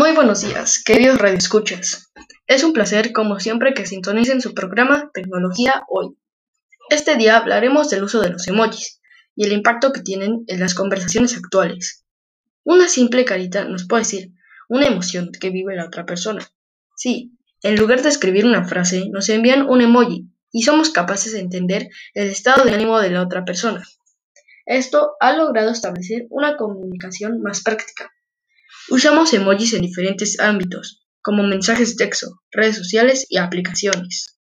Muy buenos días, queridos radioescuchas. Es un placer, como siempre, que sintonicen su programa Tecnología Hoy. Este día hablaremos del uso de los emojis y el impacto que tienen en las conversaciones actuales. Una simple carita nos puede decir una emoción que vive la otra persona. Sí, en lugar de escribir una frase, nos envían un emoji y somos capaces de entender el estado de ánimo de la otra persona. Esto ha logrado establecer una comunicación más práctica Usamos emojis en diferentes ámbitos, como mensajes de texto, redes sociales y aplicaciones.